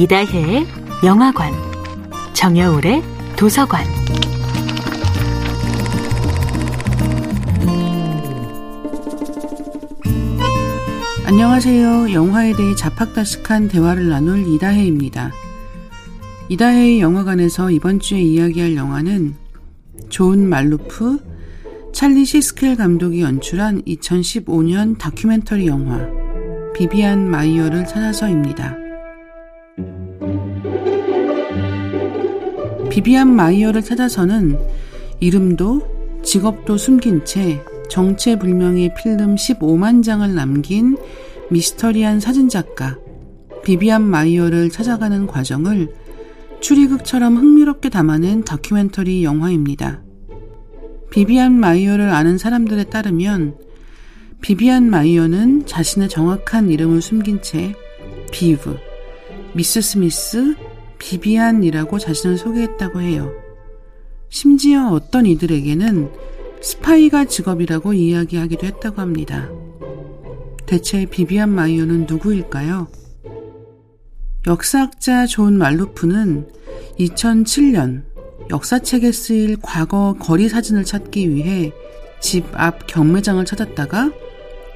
이다혜의 영화관, 정여울의 도서관. 안녕하세요. 영화에 대해 잡학다식한 대화를 나눌 이다혜입니다. 이다혜의 영화관에서 이번 주에 이야기할 영화는 존 말루프, 찰리 시스켈 감독이 연출한 2015년 다큐멘터리 영화 비비안 마이어를 찾아서입니다. 비비안 마이어를 찾아서는 이름도 직업도 숨긴 채 정체불명의 필름 15만 장을 남긴 미스터리한 사진작가 비비안 마이어를 찾아가는 과정을 추리극처럼 흥미롭게 담아낸 다큐멘터리 영화입니다. 비비안 마이어를 아는 사람들에 따르면 비비안 마이어는 자신의 정확한 이름을 숨긴 채 비브, 미스 스미스, 비비안이라고 자신을 소개했다고 해요. 심지어 어떤 이들에게는 스파이가 직업이라고 이야기하기도 했다고 합니다. 대체 비비안 마이어는 누구일까요? 역사학자 존 말루프는 2007년 역사책에 쓰일 과거 거리 사진을 찾기 위해 집 앞 경매장을 찾았다가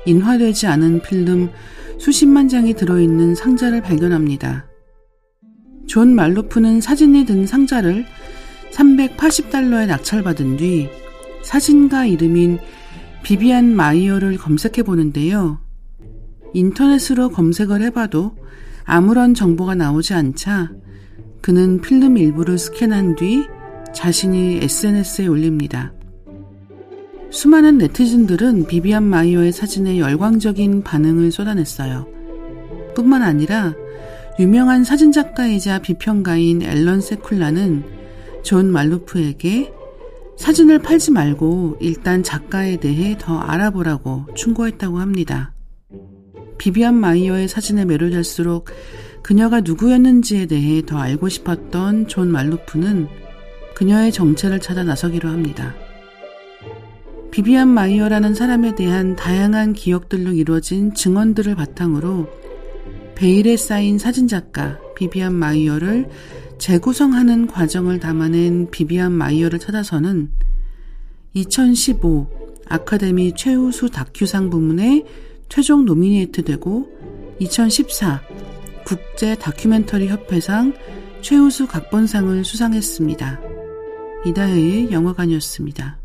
인화되지 않은 필름 수십만 장이 들어있는 상자를 발견합니다. 존 말루프는 사진이 든 상자를 380달러에 낙찰받은 뒤 사진가 이름인 비비안 마이어를 검색해 보는데요. 인터넷으로 검색을 해봐도 아무런 정보가 나오지 않자 그는 필름 일부를 스캔한 뒤 자신이 SNS에 올립니다. 수많은 네티즌들은 비비안 마이어의 사진에 열광적인 반응을 쏟아냈어요. 뿐만 아니라 유명한 사진작가이자 비평가인 앨런 세쿨라는 존 말루프에게 사진을 팔지 말고 일단 작가에 대해 더 알아보라고 충고했다고 합니다. 비비안 마이어의 사진에 매료될수록 그녀가 누구였는지에 대해 더 알고 싶었던 존 말루프는 그녀의 정체를 찾아 나서기로 합니다. 비비안 마이어라는 사람에 대한 다양한 기억들로 이루어진 증언들을 바탕으로 베일에 쌓인 사진작가 비비안 마이어를 재구성하는 과정을 담아낸 비비안 마이어를 찾아서는 2015 아카데미 최우수 다큐상 부문에 최종 노미네이트 되고 2014 국제 다큐멘터리 협회상 최우수 각본상을 수상했습니다. 이다혜의 영화관이었습니다.